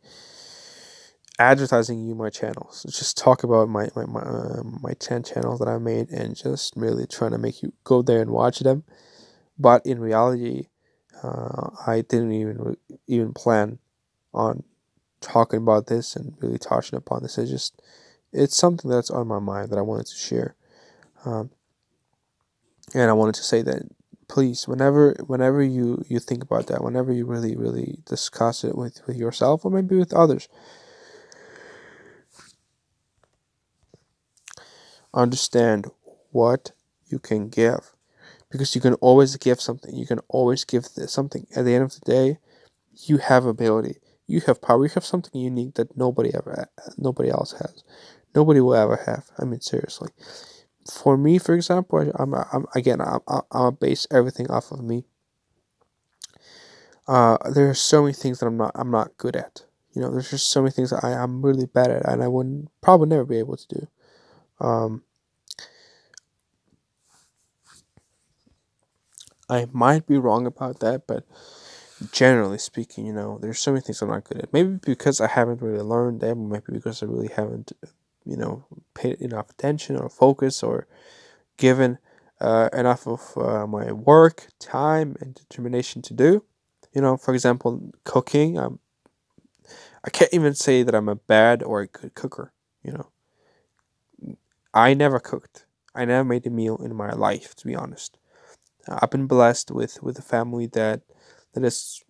A: advertising you my channels. Just talk about my my my, uh, my ten channels that I made and just really trying to make you go there and watch them. But in reality, uh, I didn't even even plan on talking about this and really touching upon this. It's just it's something that's on my mind that I wanted to share. Um, and I wanted to say that please whenever whenever you you think about that whenever you really really discuss it with with yourself or maybe with others understand what you can give. Because you can always give something. You can always give something. At the end of the day you have ability. You have power. You have something unique that nobody ever nobody else has. Nobody will ever have. I mean seriously. For me, for example, I'm, I'm again, I'm, I'm base everything off of me. Uh, there are so many things that I'm not, I'm not good at. You know, there's just so many things that I, I'm really bad at, and I would probably never be able to do. Um, I might be wrong about that, but generally speaking, you know, there's so many things I'm not good at. Maybe because I haven't really learned them, maybe because I really haven't you know paid enough attention or focus or given uh, enough of uh, my work time and determination to do you know for example cooking um, i can't even say that i'm a bad or a good cooker you know i never cooked i never made a meal in my life to be honest i've been blessed with with a family that that is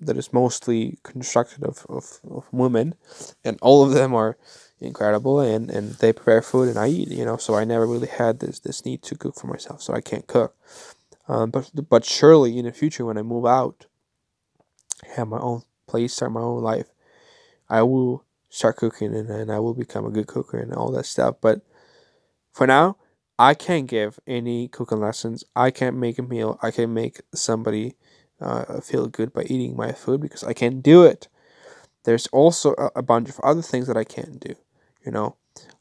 A: that is mostly constructed of, of, of women and all of them are incredible and, and they prepare food and I eat, you know, so I never really had this this need to cook for myself, so I can't cook. Um, but but surely in the future when I move out, have my own place, start my own life, I will start cooking and, and I will become a good cooker and all that stuff. But for now, I can't give any cooking lessons. I can't make a meal. I can't make somebody uh, feel good by eating my food because I can't do it. There's also a, a bunch of other things that I can't do. You know,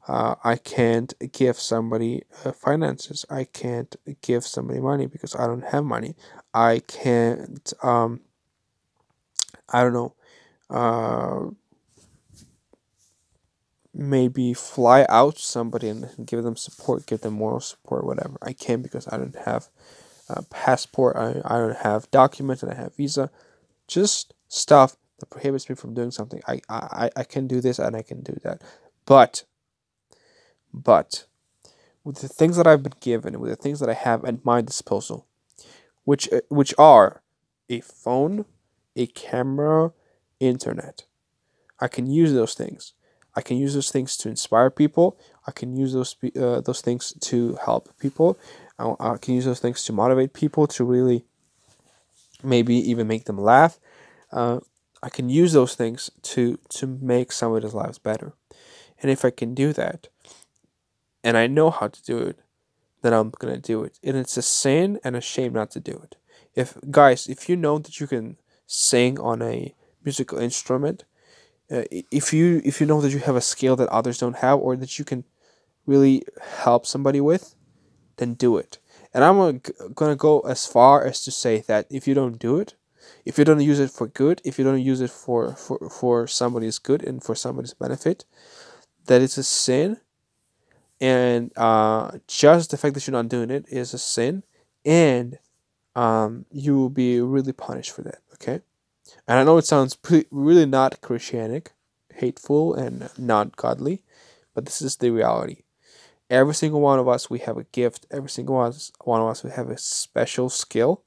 A: uh, I can't give somebody uh, finances. I can't give somebody money because I don't have money. I can't. Um, I don't know. Maybe fly out somebody and give them support, give them moral support, whatever. I can't because I don't have a passport. I, I don't have documents and I have visa. Just stuff that prohibits me from doing something. I, I, I can do this and I can do that. But, but, with the things that I've been given, with the things that I have at my disposal, which uh, which are a phone, a camera, internet, I can use those things. I can use those things to inspire people. I can use those uh, those things to help people. I, I can use those things to motivate people to really maybe even make them laugh. Uh, I can use those things to to make somebody's lives better. And if I can do that, and I know how to do it, then I'm gonna do it. And it's a sin and a shame not to do it. If guys, if you know that you can sing on a musical instrument, uh, if you if you know that you have a skill that others don't have, or that you can really help somebody with, then do it. And I'm gonna go as far as to say that if you don't do it, if you don't use it for good, if you don't use it for for for somebody's good and for somebody's benefit, that it's a sin. And uh, just the fact that you're not doing it is a sin. And um, you will be really punished for that okay and i know it sounds pretty, really not christianic hateful and not godly but this is the reality. Every single one of us we have a gift. Every single one of us we have a special skill.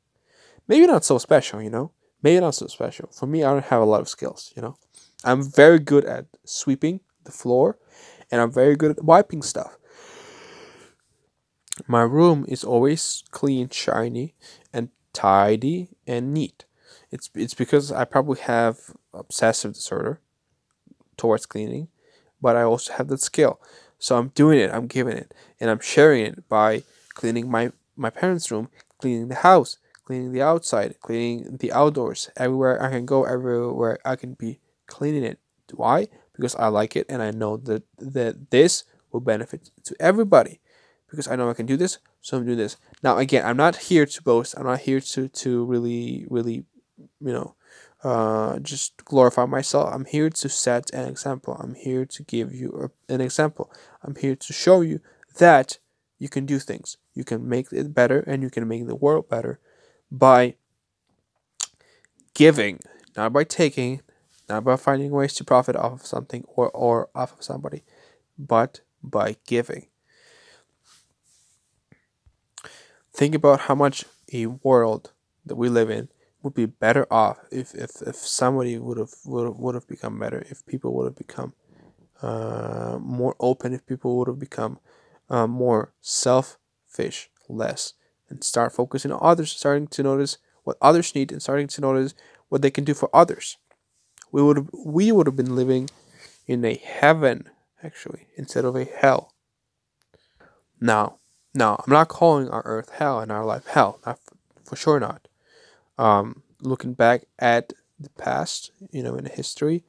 A: Maybe not so special you know? Maybe not so special. For me i don't have a lot of skills you know? I'm very good at sweeping the floor and I'm very good at wiping stuff. My room is always clean, shiny, and tidy and neat. It's it's because I probably have obsessive disorder towards cleaning, but I also have that skill. So I'm doing it, I'm giving it, and I'm sharing it by cleaning my my parents' room, cleaning the house, cleaning the outside, cleaning the outdoors. Everywhere I can go, everywhere I can be cleaning it. Why? Because I like it and I know that that this will benefit to everybody. Because I know I can do this, so I'm doing this. Now again, I'm not here to boast. I'm not here to to really really, you know, uh, just glorify myself. I'm here to set an example. I'm here to give you an example. I'm here to show you that you can do things. You can make it better and you can make the world better by giving, not by taking, not by finding ways to profit off of something or, or off of somebody, but by giving. Think about how much a world that we live in would be better off if, if, if somebody would have would have, would have become better, if people would have become uh, more open, if people would have become uh, more selfish, less, and start focusing on others, starting to notice what others need, and starting to notice what they can do for others. We would we would have been living in a heaven actually instead of a hell. Now, now I'm not calling our earth hell and our life hell, not for, for sure not. Um, looking back at the past, you know, in history,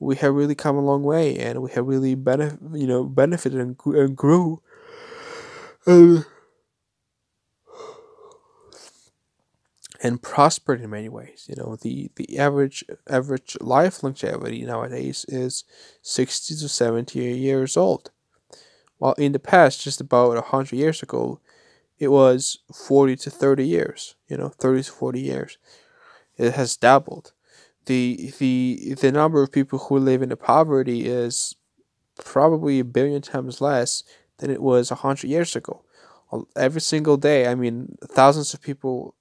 A: we have really come a long way and we have really benefit you know benefited and, and grew. And, prospered in many ways you know the the average average life longevity nowadays is 60 to 70 years old. While in the past just about 100 years ago it was 40 to 30 years you know 30 to 40 years it has doubled the the the number of people who live in poverty is probably a billion times less than it was a hundred years ago. Every single day, I mean, thousands of people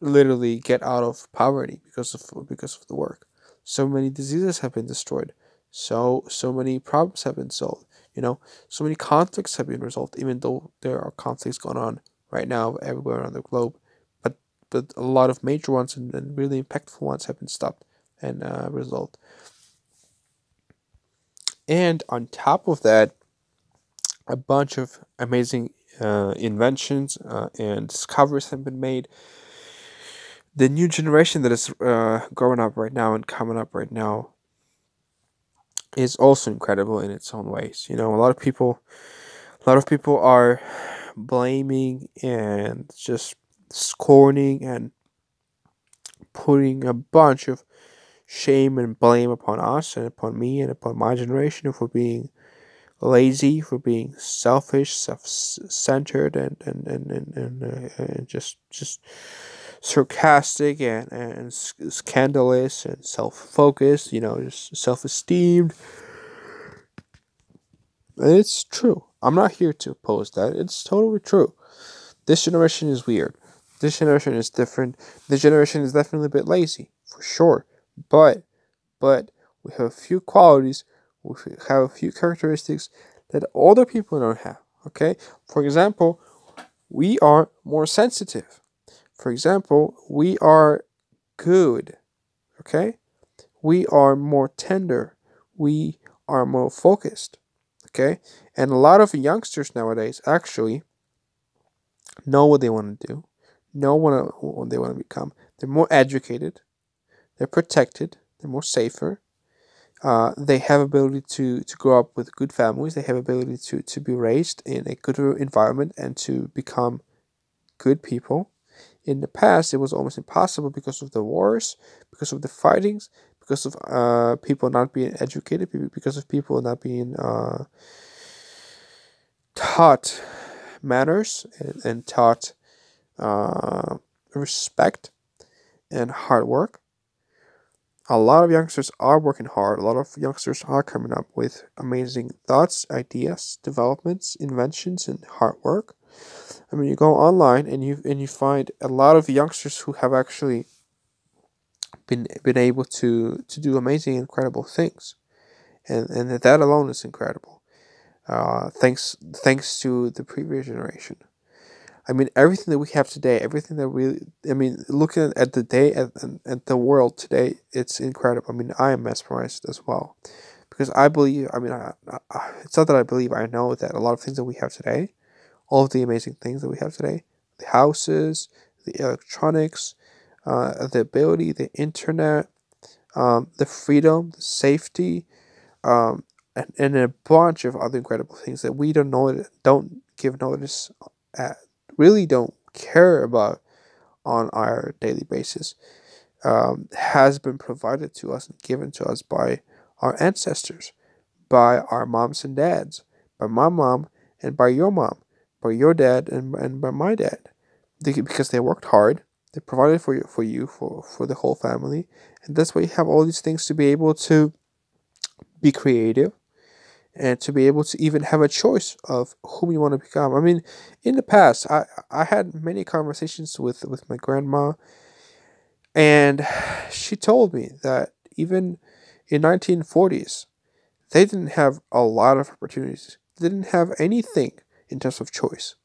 A: literally get out of poverty because of because of the work. So many diseases have been destroyed. So so many problems have been solved. You know, so many conflicts have been resolved, even though there are conflicts going on right now everywhere around the globe. But but a lot of major ones and, and really impactful ones have been stopped and uh, result. And on top of that, a bunch of amazing uh, inventions uh, and discoveries have been made. The new generation that is uh, growing up right now and coming up right now is also incredible in its own ways. You know, a lot of people, a lot of people are blaming and just scorning and putting a bunch of shame and blame upon us and upon me and upon my generation for being lazy, for being selfish, self-centered, and and and and, and, uh, and just just sarcastic and and scandalous and self-focused. You know, just self-esteemed. And it's true. I'm not here to oppose that. It's totally true. This generation is weird. This generation is different. This generation is definitely a bit lazy, for sure. But, but we have a few qualities, we have a few characteristics that older people don't have. Okay, for example, we are more sensitive. For example, we are good. Okay, we are more tender. We are more focused. Okay, and a lot of youngsters nowadays actually know what they want to do, know what, what they want to become. They're more educated. They're protected. They're more safer. Uh, they have ability to, to grow up with good families. They have ability to, to be raised in a good environment and to become good people. In the past, it was almost impossible because of the wars, because of the fightings, because of uh, people not being educated, because of people not being uh, taught manners and, and taught uh, respect and hard work a lot of youngsters are working hard. A lot of youngsters are coming up with amazing thoughts, ideas, developments, inventions, and hard work. I mean, you go online and you and you find a lot of youngsters who have actually been been able to to do amazing, incredible things, and and that alone is incredible.
B: Uh, thanks thanks to the previous generation. I mean, everything that we have today, everything that we, I mean, looking at the day at, at the world today, it's incredible. I mean, I am mesmerized as well, because I believe. I mean, I, I, it's not that I believe. I know that a lot of things that we have today, all of the amazing things that we have today, the houses, the electronics, uh, the ability, the internet, um, the freedom, the safety, um, and, and a bunch of other incredible things that we don't know don't give notice at, really don't care about on our daily basis um, has been provided to us and given to us by our ancestors, by our moms and dads, by my mom and by your mom, by your dad and, and by my dad. They, because they worked hard, they provided for you for you for, for the whole family, and that's why you have all these things to be able to be creative and to be able to even have a choice of whom you want to become. I mean, in the past, I, I had many conversations with, with my grandma, and she told me that even in 1940s, they didn't have a lot of opportunities. They didn't have anything in terms of choice.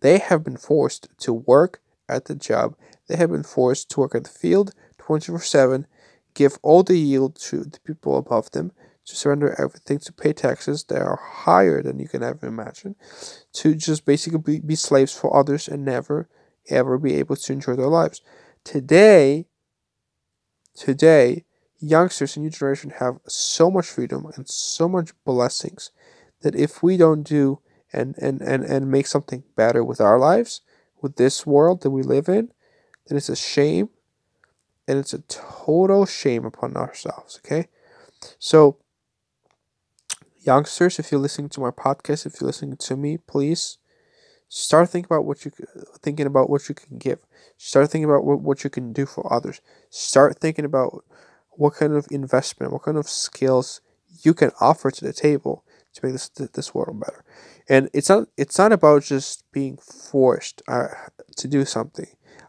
B: They have been forced to work at the job. They have been forced to work at the field 24 7, give all the yield to the people above them, to surrender everything, to pay taxes that are higher than you can ever imagine, to just basically be, be slaves for others and never ever be able to enjoy their lives. Today, today, youngsters and new generation have so much freedom and so much blessings that if we don't do and, and, and, and make something better with our lives, with this world that we live in, then it's a shame and it's a total shame upon ourselves, okay? So youngsters, if you're listening to my podcast, if you're listening to me, please start thinking about what you thinking about what you can give. Start thinking about what, what you can do for others. Start thinking about what kind of investment, what kind of skills you can offer to the table to make this this world better. And it's not it's not about just being forced uh, to do something.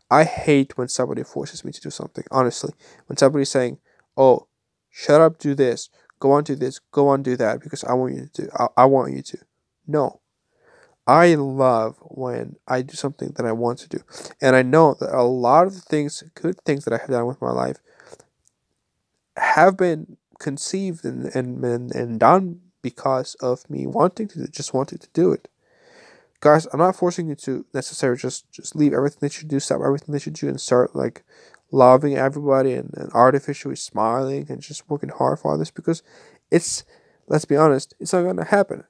B: I hate when somebody forces me to do something. Honestly, when somebody's saying, "Oh, shut up, do this," go on do this, go on do that because I want you to do, I, I want you to. No. I love when I do something that I want to do. And I know that a lot of the things, good things that I have done with my life have been conceived and, and, and, and done because of me wanting to just wanting to do it. Guys, I'm not forcing you to necessarily just just leave everything that you do, stop everything that you do and start like loving everybody and, and artificially smiling and just working hard for others because it's let's be honest it's not going to happen.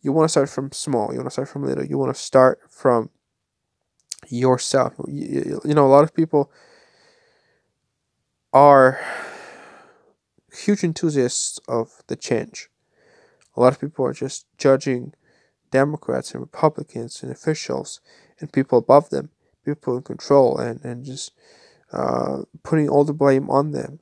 B: You want to start from small you want to start from little you want to start from yourself. You, you know a lot of people are huge enthusiasts of the change. A lot of people are just judging democrats and republicans and officials and people above them people in control and, and just uh, putting all the blame on them,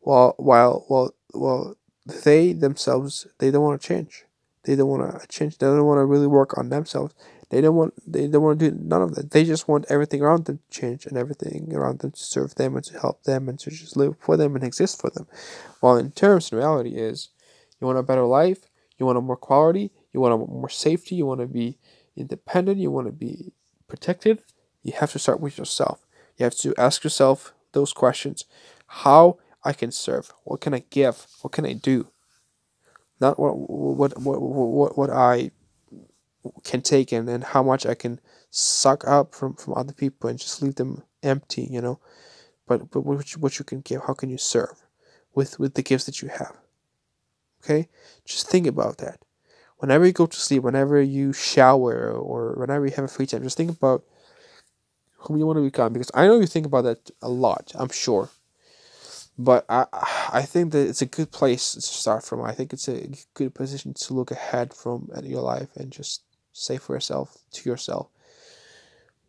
B: while while while while they themselves they don't want to change. They don't want to change. They don't want to really work on themselves. They don't want. They don't want to do none of that. They just want everything around them to change and everything around them to serve them and to help them and to just live for them and exist for them. While in terms, reality, is you want a better life. You want a more quality. You want a more safety. You want to be independent. You want to be protected. You have to start with yourself. You have to ask yourself those questions. How I can serve? What can I give? What can I do? Not what what what what, what I can take in and how much I can suck up from, from other people and just leave them empty, you know. But but what you, what you can give, how can you serve with with the gifts that you have? Okay, just think about that. Whenever you go to sleep, whenever you shower, or whenever you have a free time, just think about whom you want to become because I know you think about that a lot, I'm sure. But I I think that it's a good place to start from. I think it's a good position to look ahead from at your life and just say for yourself to yourself,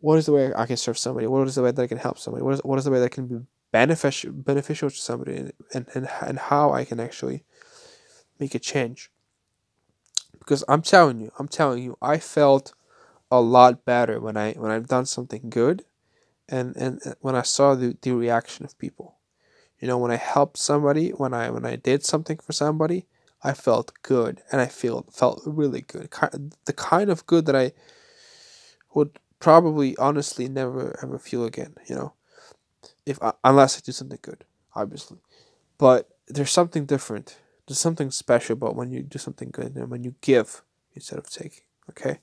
B: what is the way I can serve somebody? What is the way that I can help somebody? What is what is the way that can be beneficial beneficial to somebody and, and, and, and how I can actually make a change. Because I'm telling you, I'm telling you, I felt a lot better when I when I've done something good, and and uh, when I saw the, the reaction of people. You know, when I helped somebody, when I when I did something for somebody, I felt good, and I feel felt really good. The kind of good that I would probably honestly never ever feel again. You know, if unless I do something good, obviously. But there's something different. There's something special about when you do something good and when you give instead of taking. Okay,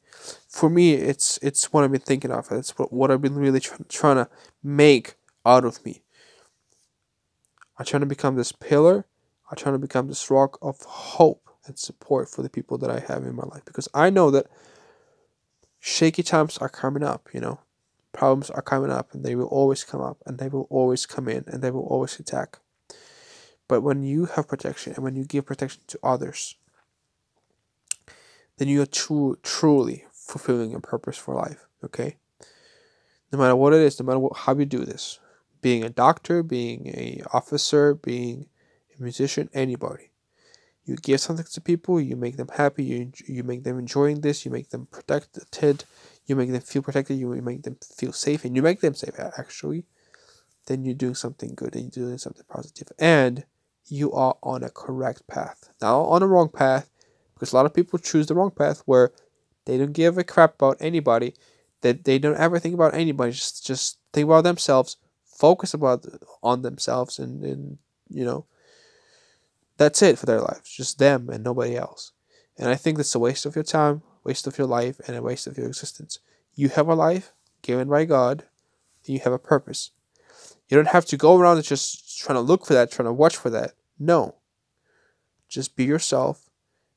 B: for me, it's it's what I've been thinking of. It's what, what I've been really try, trying to make out of me. I'm trying to become this pillar. I'm trying to become this rock of hope and support for the people that I have in my life because I know that shaky times are coming up. You know, problems are coming up, and they will always come up, and they will always come in, and they will always attack. But when you have protection and when you give protection to others, then you are true, truly fulfilling your purpose for life. Okay. No matter what it is, no matter what, how you do this, being a doctor, being a officer, being a musician, anybody, you give something to people, you make them happy, you you make them enjoying this, you make them protected, you make them feel protected, you make them feel safe, and you make them safe actually. Then you're doing something good and you're doing something positive, and you are on a correct path. Now on a wrong path, because a lot of people choose the wrong path where they don't give a crap about anybody, that they don't ever think about anybody, just just think about themselves, focus about on themselves, and and you know, that's it for their lives, just them and nobody else. And I think that's a waste of your time, waste of your life, and a waste of your existence. You have a life given by God, and you have a purpose. You don't have to go around just trying to look for that, trying to watch for that. No. Just be yourself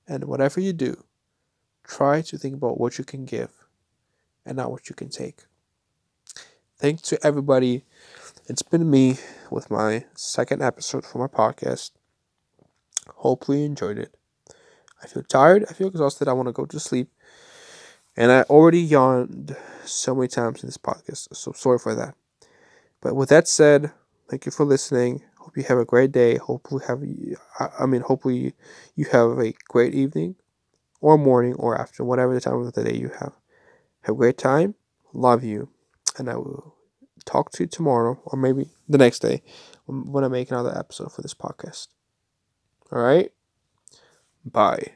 B: and whatever you do, try to think about what you can give and not what you can take. Thanks to everybody. It's been me with my second episode for my podcast. Hopefully, you enjoyed it. I feel tired. I feel exhausted. I want to go to sleep. And I already yawned so many times in this podcast. So sorry for that. But with that said, thank you for listening. Hope you have a great day. Hopefully have I mean hopefully you have a great evening or morning or after whatever the time of the day you have. Have a great time. Love you. And I will talk to you tomorrow or maybe the next day when I make another episode for this podcast. All right? Bye.